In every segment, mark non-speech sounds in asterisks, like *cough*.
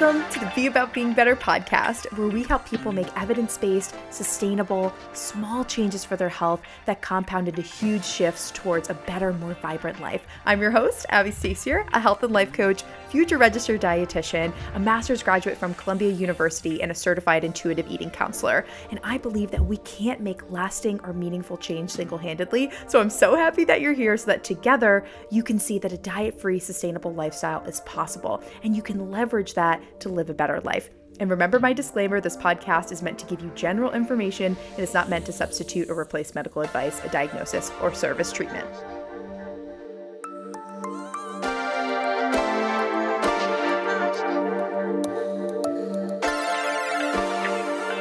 Welcome to the Be About Being Better podcast, where we help people make evidence based, sustainable, small changes for their health that compound into huge shifts towards a better, more vibrant life. I'm your host, Abbie Stasior, a health and life coach, future registered dietitian, a master's graduate from Columbia University, and a certified intuitive eating counselor. And I believe that we can't make lasting or meaningful change single handedly. So I'm so happy that you're here so that together you can see that a diet free, sustainable lifestyle is possible and you can leverage that that to live a better life. And remember my disclaimer this podcast is meant to give you general information and is not meant to substitute or replace medical advice, a diagnosis, or service treatment.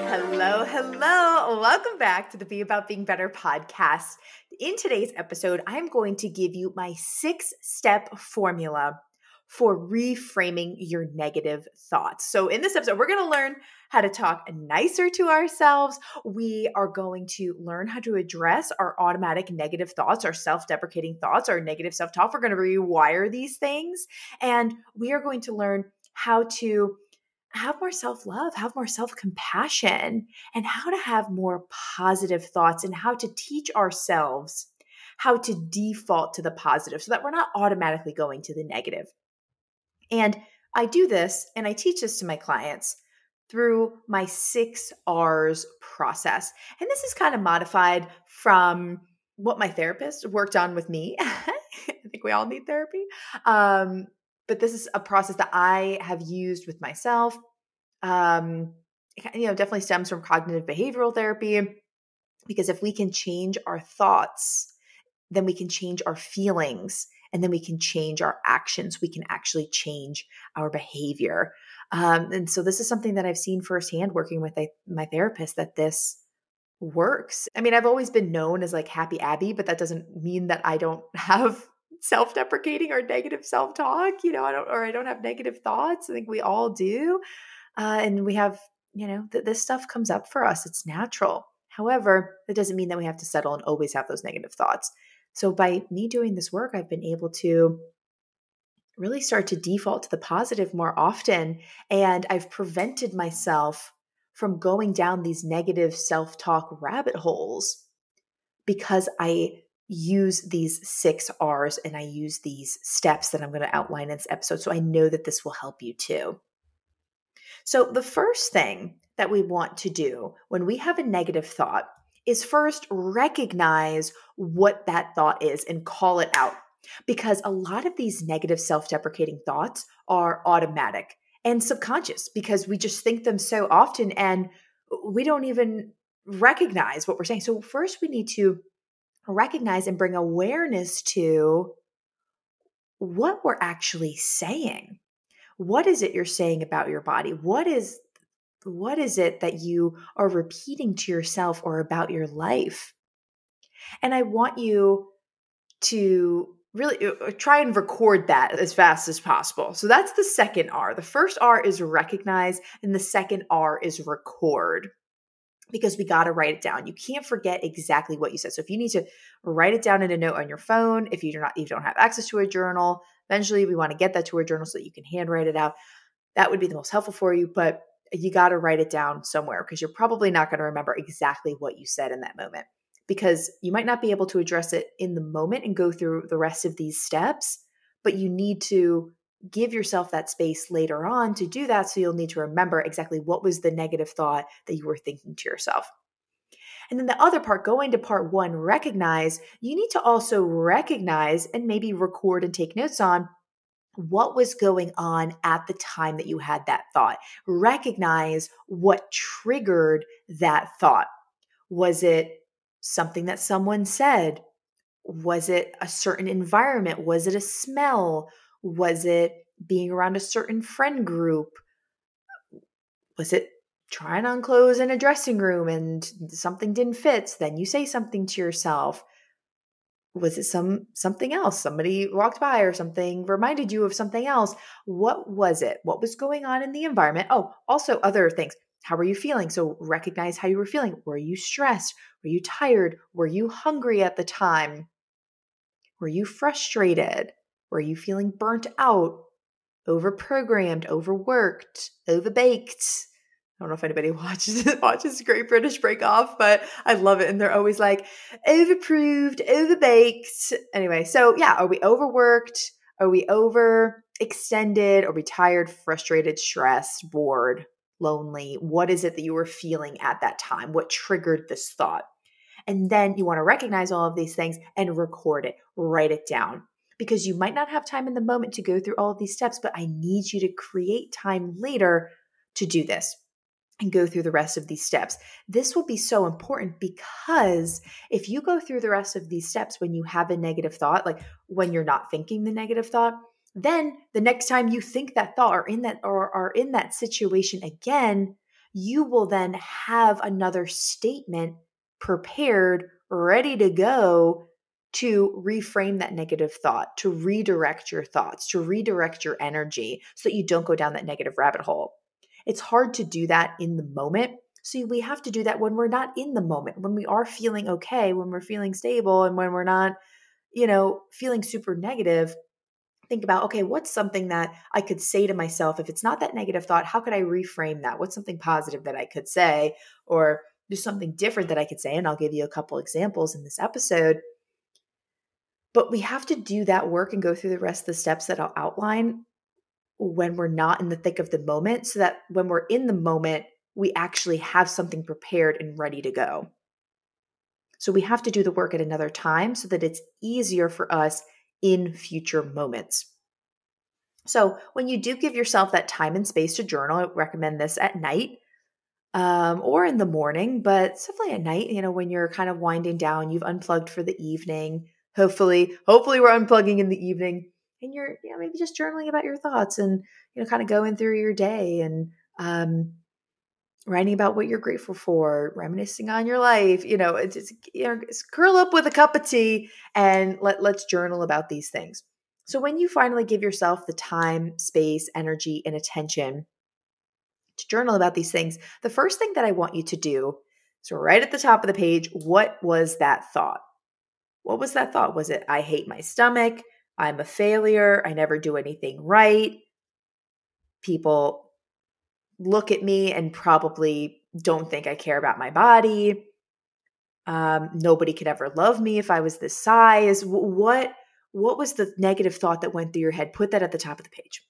Hello, hello. Welcome back to the Be About Being Better podcast. In today's episode, I'm going to give you my six step formula for reframing your negative thoughts. So, in this episode, we're going to learn how to talk nicer to ourselves. We are going to learn how to address our automatic negative thoughts, our self deprecating thoughts, our negative self talk. We're going to rewire these things. And we are going to learn how to have more self love, have more self compassion, and how to have more positive thoughts and how to teach ourselves how to default to the positive so that we're not automatically going to the negative. And I do this and I teach this to my clients through my six R's process. And this is kind of modified from what my therapist worked on with me. *laughs* I think we all need therapy. Um, but this is a process that I have used with myself. Um, you know, definitely stems from cognitive behavioral therapy because if we can change our thoughts, then we can change our feelings and then we can change our actions. We can actually change our behavior. Um, and so this is something that I've seen firsthand working with my therapist that this works. I mean, I've always been known as like happy Abbie, but that doesn't mean that I don't *laughs* have self-deprecating or negative self-talk, you know, I don't or I don't have negative thoughts. I think we all do. Uh, and we have, you know, th- this stuff comes up for us. It's natural. However, it doesn't mean that we have to settle and always have those negative thoughts. So by me doing this work, I've been able to really start to default to the positive more often. And I've prevented myself from going down these negative self talk rabbit holes because I use these six R's and I use these steps that I'm going to outline in this episode. So I know that this will help you too. So, the first thing that we want to do when we have a negative thought is first recognize what that thought is and call it out. Because a lot of these negative self deprecating thoughts are automatic and subconscious because we just think them so often and we don't even recognize what we're saying. So, first, we need to recognize and bring awareness to what we're actually saying. What is it you're saying about your body? What is what is it that you are repeating to yourself or about your life? And I want you to really uh, uh, try and record that as fast as possible. So that's the second R. The first R is recognize, and the second R is record because we got to write it down. You can't forget exactly what you said. So if you need to write it down in a note on your phone, if you do not you don't have access to a journal, eventually we want to get that to a journal so that you can handwrite it out. That would be the most helpful for you, but you got to write it down somewhere because you're probably not going to remember exactly what you said in that moment because you might not be able to address it in the moment and go through the rest of these steps, but you need to give yourself that space later on to do that. So you'll need to remember exactly what was the negative thought that you were thinking to yourself. And then the other part, going to part one, recognize, you need to also recognize and maybe record and take notes on what was going on at the time that you had that thought. Recognize what triggered that thought. Was it something that someone said? Was it a certain environment? Was it a smell? Was it being around a certain friend group? Was it trying on clothes in a dressing room and something didn't fit? So then you say something to yourself was it some something else? Somebody walked by or something reminded you of something else. What was it? What was going on in the environment? Oh also other things. How were you feeling? So recognize how you were feeling. Were you stressed? Were you tired? Were you hungry at the time? Were you frustrated? Were you feeling burnt out overprogrammed, overworked, overbaked. I don't know if anybody *laughs* watches watches Great British Bake Off, but I love it. And they're always like overproved, overbaked. Anyway, so yeah, are we overworked? Are we overextended? Are we tired, frustrated, stressed, bored, lonely? What is it that you were feeling at that time? What triggered this thought? And then you want to recognize all of these things and record it, write it down because you might not have time in the moment to go through all of these steps, but I need you to create time later to do this and go through the rest of these steps. This will be so important because if you go through the rest of these steps when you have a negative thought, like when you're not thinking the negative thought, then the next time you think that thought or in that or are in that situation again, you will then have another statement prepared, ready to go to reframe that negative thought, to redirect your thoughts, to redirect your energy so that you don't go down that negative rabbit hole. It's hard to do that in the moment. So we have to do that when we're not in the moment, when we are feeling okay, when we're feeling stable, and when we're not, you know, feeling super negative. Think about, okay, what's something that I could say to myself? If it's not that negative thought, how could I reframe that? What's something positive that I could say? Or there's something different that I could say. And I'll give you a couple examples in this episode but we have to do that work and go through the rest of the steps that I'll outline when we're not in the thick of the moment so that when we're in the moment, we actually have something prepared and ready to go. So we have to do the work at another time so that it's easier for us in future moments. So when you do give yourself that time and space to journal, I recommend this at night um, or in the morning, but definitely at night, you know, when you're kind of winding down, you've unplugged for the evening hopefully hopefully we're unplugging in the evening and you're you know maybe just journaling about your thoughts and you know kind of going through your day and um writing about what you're grateful for reminiscing on your life you know it's, it's you know curl up with a cup of tea and let let's journal about these things so when you finally give yourself the time space energy and attention to journal about these things the first thing that i want you to do so right at the top of the page what was that thought what was that thought? Was it, I hate my stomach? I'm a failure. I never do anything right. People look at me and probably don't think I care about my body. Um, nobody could ever love me if I was this size. What what was the negative thought that went through your head? Put that at the top of the page.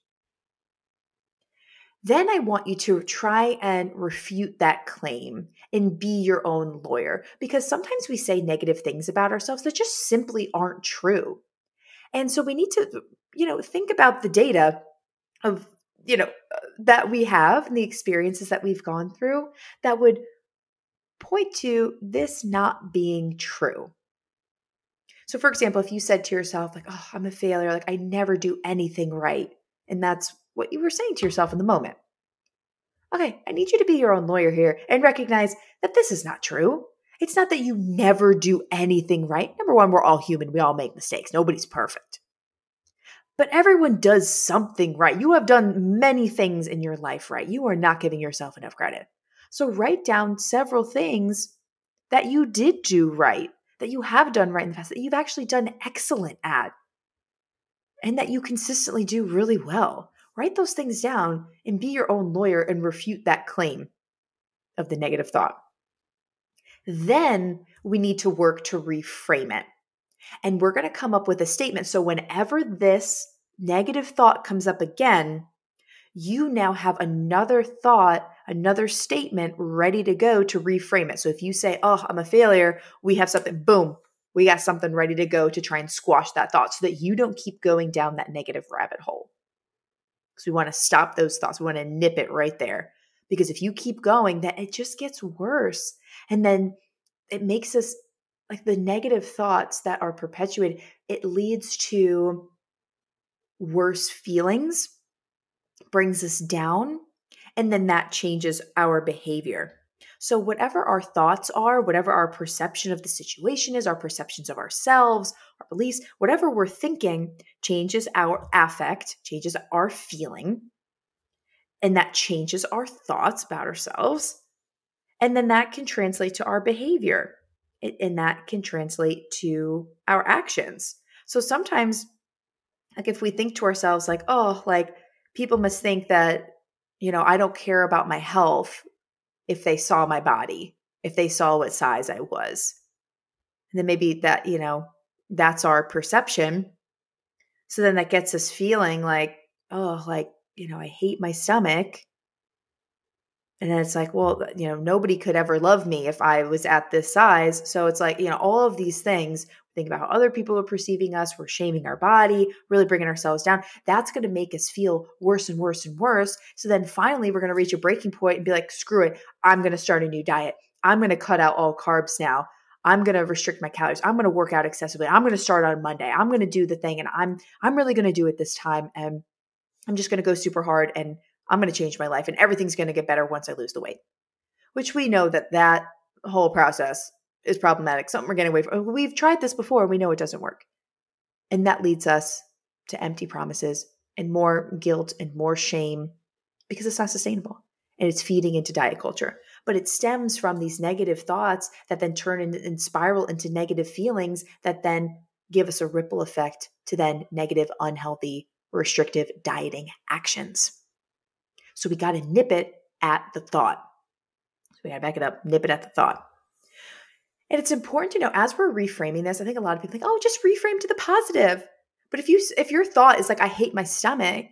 Then I want you to try and refute that claim and be your own lawyer because sometimes we say negative things about ourselves that just simply aren't true. And so we need to, you know, think about the data of, you know, that we have and the experiences that we've gone through that would point to this not being true. So, for example, if you said to yourself, like, oh, I'm a failure, like, I never do anything right, and that's what you were saying to yourself in the moment. Okay, I need you to be your own lawyer here and recognize that this is not true. It's not that you never do anything right. Number one, we're all human, we all make mistakes, nobody's perfect. But everyone does something right. You have done many things in your life right. You are not giving yourself enough credit. So write down several things that you did do right, that you have done right in the past, that you've actually done excellent at, and that you consistently do really well write those things down and be your own lawyer and refute that claim of the negative thought. Then we need to work to reframe it. And we're going to come up with a statement. So whenever this negative thought comes up again, you now have another thought, another statement ready to go to reframe it. So if you say, Oh, I'm a failure, we have something, boom, we got something ready to go to try and squash that thought so that you don't keep going down that negative rabbit hole because we want to stop those thoughts. We want to nip it right there. Because if you keep going, then it just gets worse. And then it makes us like the negative thoughts that are perpetuated, it leads to worse feelings, brings us down, and then that changes our behavior. So, whatever our thoughts are, whatever our perception of the situation is, our perceptions of ourselves, our beliefs, whatever we're thinking changes our affect, changes our feeling, and that changes our thoughts about ourselves. And then that can translate to our behavior, and that can translate to our actions. So, sometimes, like if we think to ourselves, like, oh, like, people must think that, you know, I don't care about my health if they saw my body, if they saw what size I was. And then maybe that, you know, that's our perception. So then that gets us feeling like, oh, like, you know, I hate my stomach. And then it's like, well, you know, nobody could ever love me if I was at this size. So it's like, you know, all of these things, think about how other people are perceiving us, we're shaming our body, really bringing ourselves down. That's going to make us feel worse and worse and worse. So then finally, we're going to reach a breaking point and be like, screw it, I'm going to start a new diet. I'm going to cut out all carbs now. I'm going to restrict my calories. I'm going to work out excessively. I'm going to start on Monday. I'm going to do the thing and I'm I'm really going to do it this time and I'm just going to go super hard and I'm going to change my life and everything's going to get better once I lose the weight. Which we know that that whole process is problematic. Something we're getting away from. We've tried this before and we know it doesn't work. And that leads us to empty promises and more guilt and more shame because it's not sustainable and it's feeding into diet culture. But it stems from these negative thoughts that then turn and spiral into negative feelings that then give us a ripple effect to then negative, unhealthy, restrictive dieting actions. So we got to nip it at the thought. So we got to back it up, nip it at the thought. And it's important to know as we're reframing this, I think a lot of people think, oh, just reframe to the positive. But if you if your thought is like, I hate my stomach,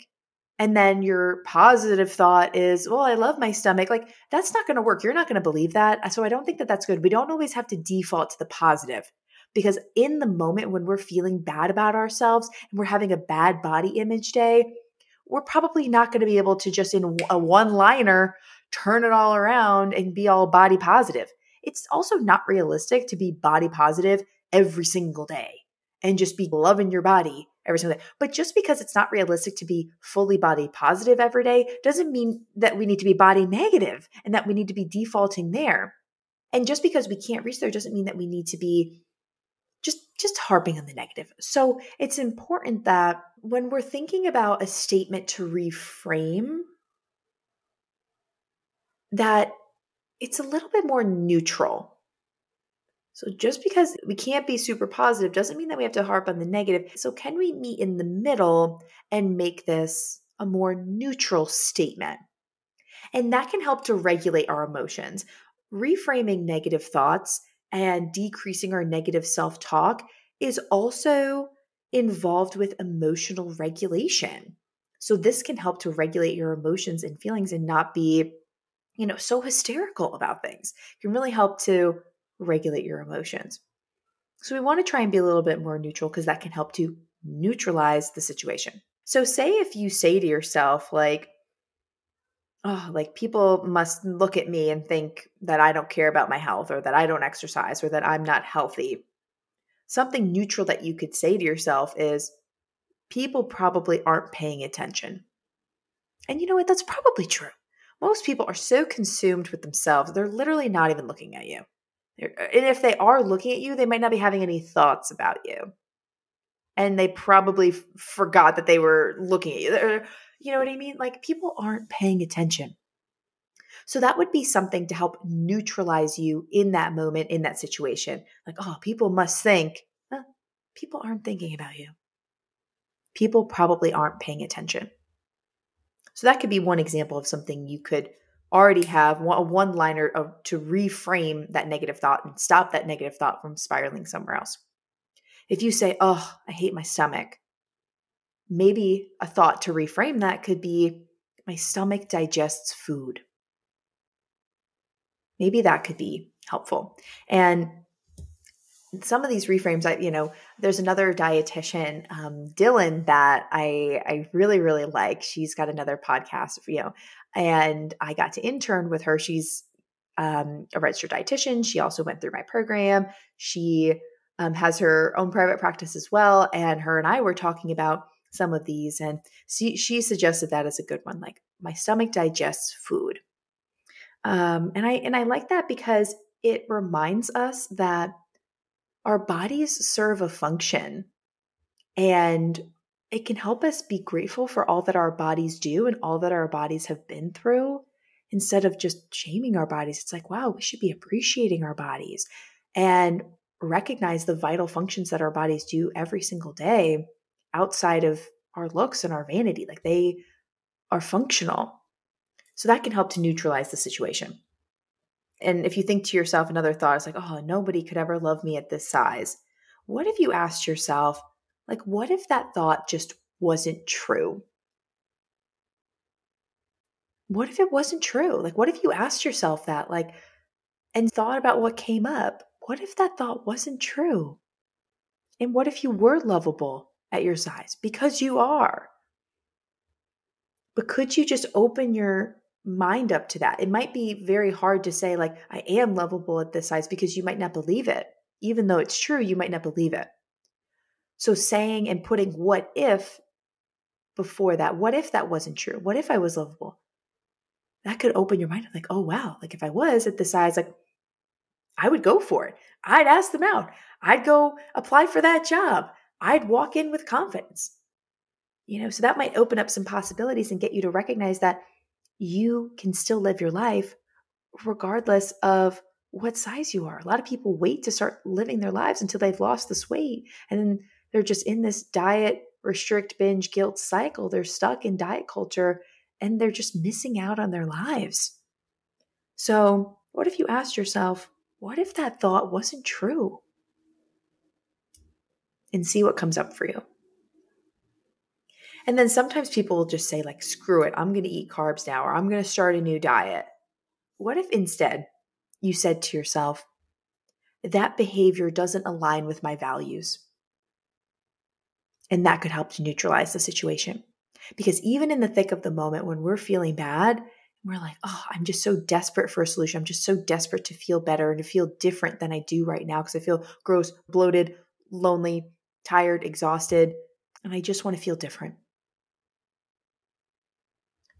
and then your positive thought is, well, I love my stomach, like that's not going to work. You're not going to believe that. So I don't think that that's good. We don't always have to default to the positive because in the moment when we're feeling bad about ourselves and we're having a bad body image day, we're probably not going to be able to just in a one liner turn it all around and be all body positive. It's also not realistic to be body positive every single day and just be loving your body every single day. But just because it's not realistic to be fully body positive every day doesn't mean that we need to be body negative and that we need to be defaulting there. And just because we can't reach there doesn't mean that we need to be just just harping on the negative. So it's important that when we're thinking about a statement to reframe that it's a little bit more neutral. So just because we can't be super positive doesn't mean that we have to harp on the negative. So can we meet in the middle and make this a more neutral statement? And that can help to regulate our emotions. Reframing negative thoughts and decreasing our negative self talk is also involved with emotional regulation. So, this can help to regulate your emotions and feelings and not be, you know, so hysterical about things. It can really help to regulate your emotions. So, we want to try and be a little bit more neutral because that can help to neutralize the situation. So, say if you say to yourself, like, oh, like people must look at me and think that I don't care about my health or that I don't exercise or that I'm not healthy. Something neutral that you could say to yourself is people probably aren't paying attention. And you know what? That's probably true. Most people are so consumed with themselves, they're literally not even looking at you. Uh, and if they are looking at you, they might not be having any thoughts about you. And they probably forgot that they were looking at you. You know what I mean? Like people aren't paying attention. So that would be something to help neutralize you in that moment, in that situation. Like, oh, people must think, people aren't thinking about you. People probably aren't paying attention. So that could be one example of something you could already have a one liner to reframe that negative thought and stop that negative thought from spiraling somewhere else. If you say, oh, I hate my stomach, maybe a thought to reframe that could be my stomach digests food. Maybe that could be helpful. And some of these reframes, I you know, there's another dietitian, um, Dylan, that I I really really like. She's got another podcast, you know, and I got to intern with her. She's um, a registered dietitian. She also went through my program. She um, has her own private practice as well, and her and I were talking about some of these. And she, she suggested that as a good one, like my stomach digests food. Um, and I and I like that because it reminds us that our bodies serve a function and it can help us be grateful for all that our bodies do and all that our bodies have been through instead of just shaming our bodies. It's like, wow, we should be appreciating our bodies and recognize the vital functions that our bodies do every single day outside of our looks and our vanity. Like they are functional. So that can help to neutralize the situation. And if you think to yourself another thought, it's like, oh, nobody could ever love me at this size. What if you asked yourself, like, what if that thought just wasn't true? What if it wasn't true? Like, what if you asked yourself that, like, and thought about what came up? What if that thought wasn't true? And what if you were lovable at your size? Because you are. But could you just open your mind up to that? It might be very hard to say, like, I am lovable at this size because you might not believe it. Even though it's true, you might not believe it. So saying and putting what if before that, what if that wasn't true? What if I was lovable? That could open your mind up like, oh wow, like if I was at the size, like I would go for it. I'd ask them out. I'd go apply for that job. I'd walk in with confidence. You know, so that might open up some possibilities and get you to recognize that you can still live your life regardless of what size you are. A lot of people wait to start living their lives until they've lost this weight. And then they're just in this diet, restrict, binge, guilt cycle. They're stuck in diet culture and they're just missing out on their lives. So, what if you asked yourself, what if that thought wasn't true? And see what comes up for you. And then sometimes people will just say, like, screw it, I'm going to eat carbs now, or I'm going to start a new diet. What if instead you said to yourself, that behavior doesn't align with my values? And that could help to neutralize the situation. Because even in the thick of the moment when we're feeling bad, we're like, oh, I'm just so desperate for a solution. I'm just so desperate to feel better and to feel different than I do right now because I feel gross, bloated, lonely, tired, exhausted, and I just want to feel different.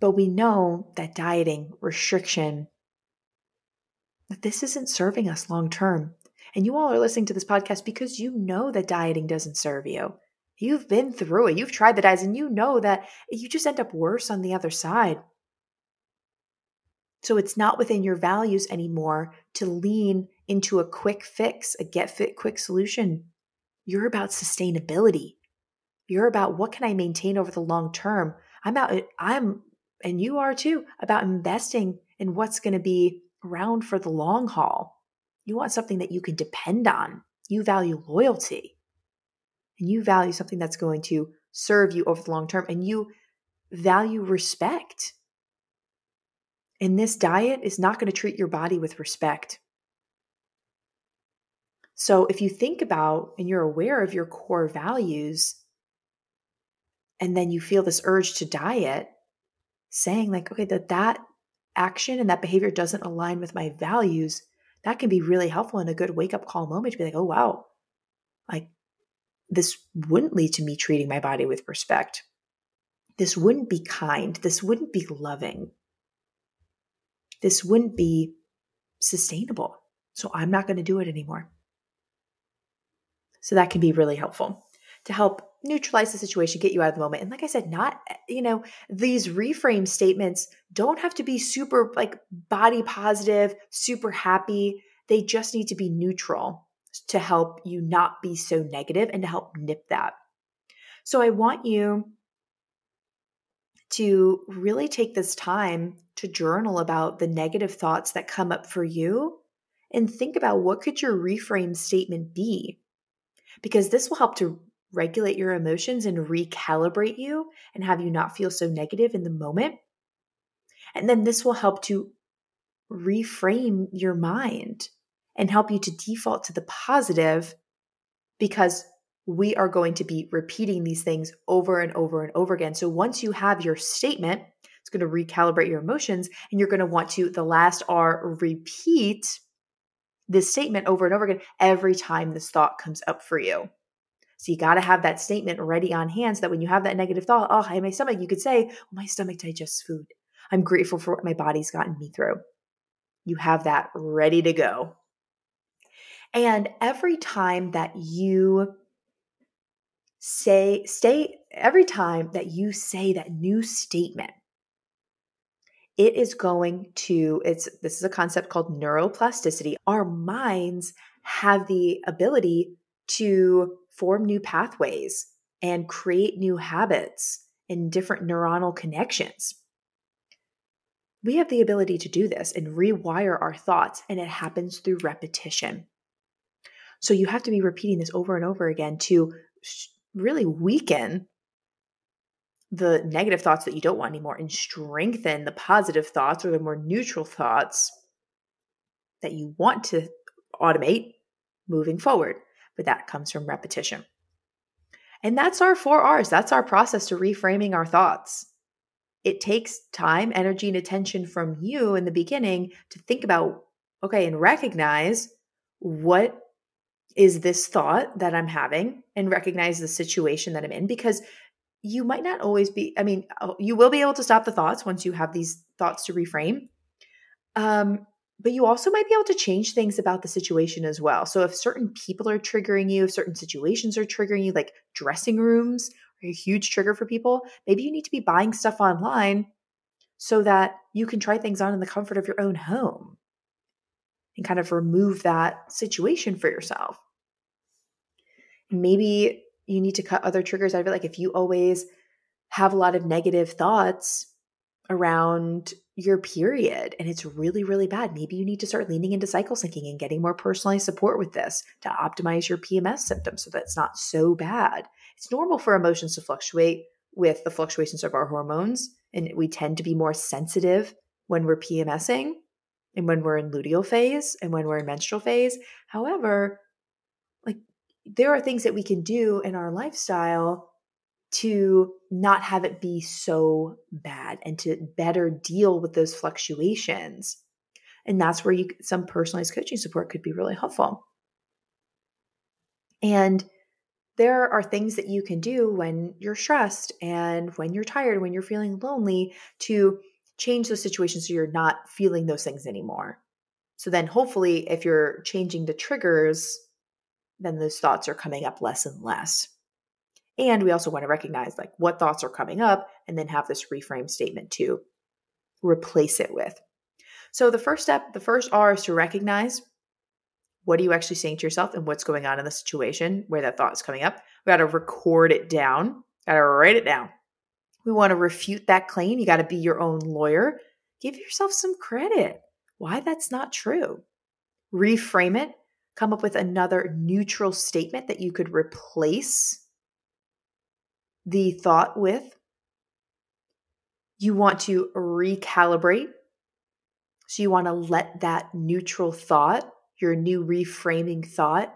But we know that dieting, restriction, that this isn't serving us long term. And you all are listening to this podcast because you know that dieting doesn't serve you. You've been through it. You've tried the diets and you know that you just end up worse on the other side. So it's not within your values anymore to lean into a quick fix, a get fit quick solution. You're about sustainability. You're about what can I maintain over the long term. I'm out I'm and you are too about investing in what's going to be around for the long haul. You want something that you can depend on. You value loyalty. And you value something that's going to serve you over the long term and you value respect and this diet is not going to treat your body with respect. So if you think about and you're aware of your core values, and then you feel this urge to diet, saying like, okay, that that action and that behavior doesn't align with my values, that can be really helpful and a good wake up call moment to be like, oh wow, like this wouldn't lead to me treating my body with respect. This wouldn't be kind. This wouldn't be loving this wouldn't be sustainable. So I'm not going to do it anymore. So that can be really helpful to help neutralize the situation, get you out of the moment. And like I said, not, eh, you know, these reframe statements don't have to be super like body positive, super happy. They just need to be neutral to help you not be so negative and to help nip that. So I want you to really take this time to journal about the negative thoughts that come up for you and think about what could your reframe statement be because this will help to regulate your emotions and recalibrate you and have you not feel so negative in the moment and then this will help to reframe your mind and help you to default to the positive because we are going to be repeating these things over and over and over again. So once you have your statement, it's going to recalibrate your emotions, and you're going to want to, the last R, repeat this statement over and over again every time this thought comes up for you. So you got to have that statement ready on hand so that when you have that negative thought, oh, I have my stomach, you could say, my stomach digests food. I'm grateful for what my body's gotten me through. You have that ready to go. And every time that you say stay every time that you say that new statement it is going to it's this is a concept called neuroplasticity our minds have the ability to form new pathways and create new habits and different neuronal connections we have the ability to do this and rewire our thoughts, and it happens through repetition. So you have to be repeating this over and over again to really weaken the negative thoughts that you don't want anymore and strengthen the positive thoughts or the more neutral thoughts that you want to automate moving forward. But that comes from repetition. And that's our four R's. That's our process to reframing our thoughts. It takes time, energy, and attention from you in the beginning to think about, okay, and recognize what is this thought that I'm having and recognize the situation that I'm in because you might not always be, I mean, oh, you will be able to stop the thoughts once you have these thoughts to reframe. Um, but you also might be able to change things about the situation as well. So if certain people are triggering you, if certain situations are triggering you, like dressing rooms are a huge trigger for people, maybe you need to be buying stuff online so that you can try things on in the comfort of your own home and kind of remove that situation for yourself. Maybe you need to cut other triggers out of it. Like if you always have a lot of negative thoughts around your period and it's really, really bad, maybe you need to start leaning into cycle syncing and getting more personalized support with this to optimize your PMS symptoms so that it's not so bad. It's normal for emotions to fluctuate with the fluctuations of our hormones, and we tend to be more sensitive when we're PMSing and when we're in luteal phase and when we're in menstrual phase. However, there are things that we can do in our lifestyle to not have it be so bad and to better deal with those fluctuations. And that's where you some personalized coaching support could be really helpful. And there are things that you can do when you're stressed and when you're tired, when you're feeling lonely to change those situations so you're not feeling those things anymore. So then hopefully if you're changing the triggers, then those thoughts are coming up less and less. And we also want to recognize like what thoughts are coming up and then have this reframe statement to replace it with. So the first step, the first R is to recognize what are you actually saying to yourself and what's going on in the situation where that thought is coming up. We got to record it down, got to write it down. We want to refute that claim. You got to be your own lawyer. Give yourself some credit. Why that's not true. Reframe it. Come up with another neutral statement that you could replace the thought with. You want to recalibrate. So you want to let that neutral thought, your new reframing thought,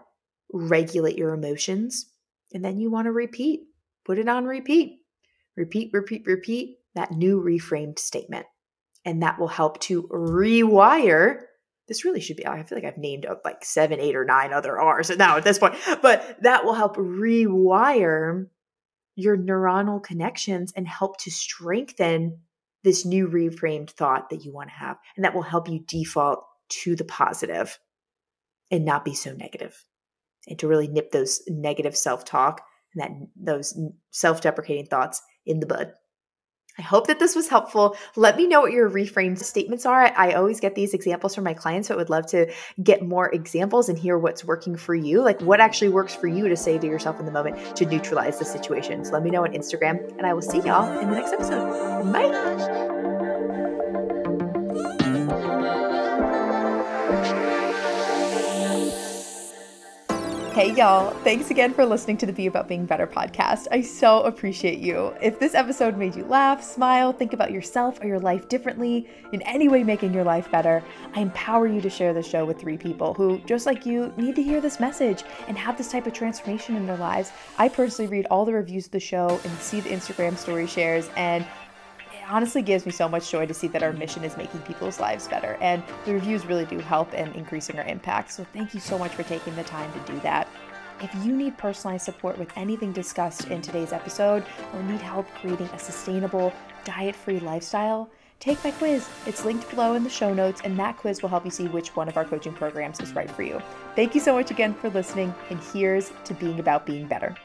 regulate your emotions. And then you want to repeat, put it on repeat, repeat, repeat, repeat that new reframed statement. And that will help to rewire. This really should be, I feel like I've named uh, like seven, eight, or nine other R's *laughs* now at this point, but that will help rewire your neuronal connections and help to strengthen this new reframed thought that you want to have. And that will help you default to the positive and not be so negative and to really nip those negative self-talk and that those self-deprecating thoughts in the bud. I hope that this was helpful. Let me know what your reframed statements are. I always get these examples from my clients, so I would love to get more examples and hear what's working for you. Like what actually works for you to say to yourself in the moment to neutralize the situation. So let me know on Instagram, and I will see y'all in the next episode. Bye. Hey, y'all. Thanks again for listening to the Be About Being Better podcast. I so appreciate you. If this episode made you laugh, smile, think about yourself or your life differently, in any way making your life better, I empower you to share the show with three people who, just like you, need to hear this message and have this type of transformation in their lives. I personally read all the reviews of the show and see the Instagram story shares, and honestly gives me so much joy to see that our mission is making people's lives better. And the reviews really do help in increasing our impact. So thank you so much for taking the time to do that. If you need personalized support with anything discussed in today's episode or need help creating a sustainable, diet free lifestyle, take my quiz. It's linked below in the show notes, and that quiz will help you see which one of our coaching programs is right for you. Thank you so much again for listening, and here's to being about being better.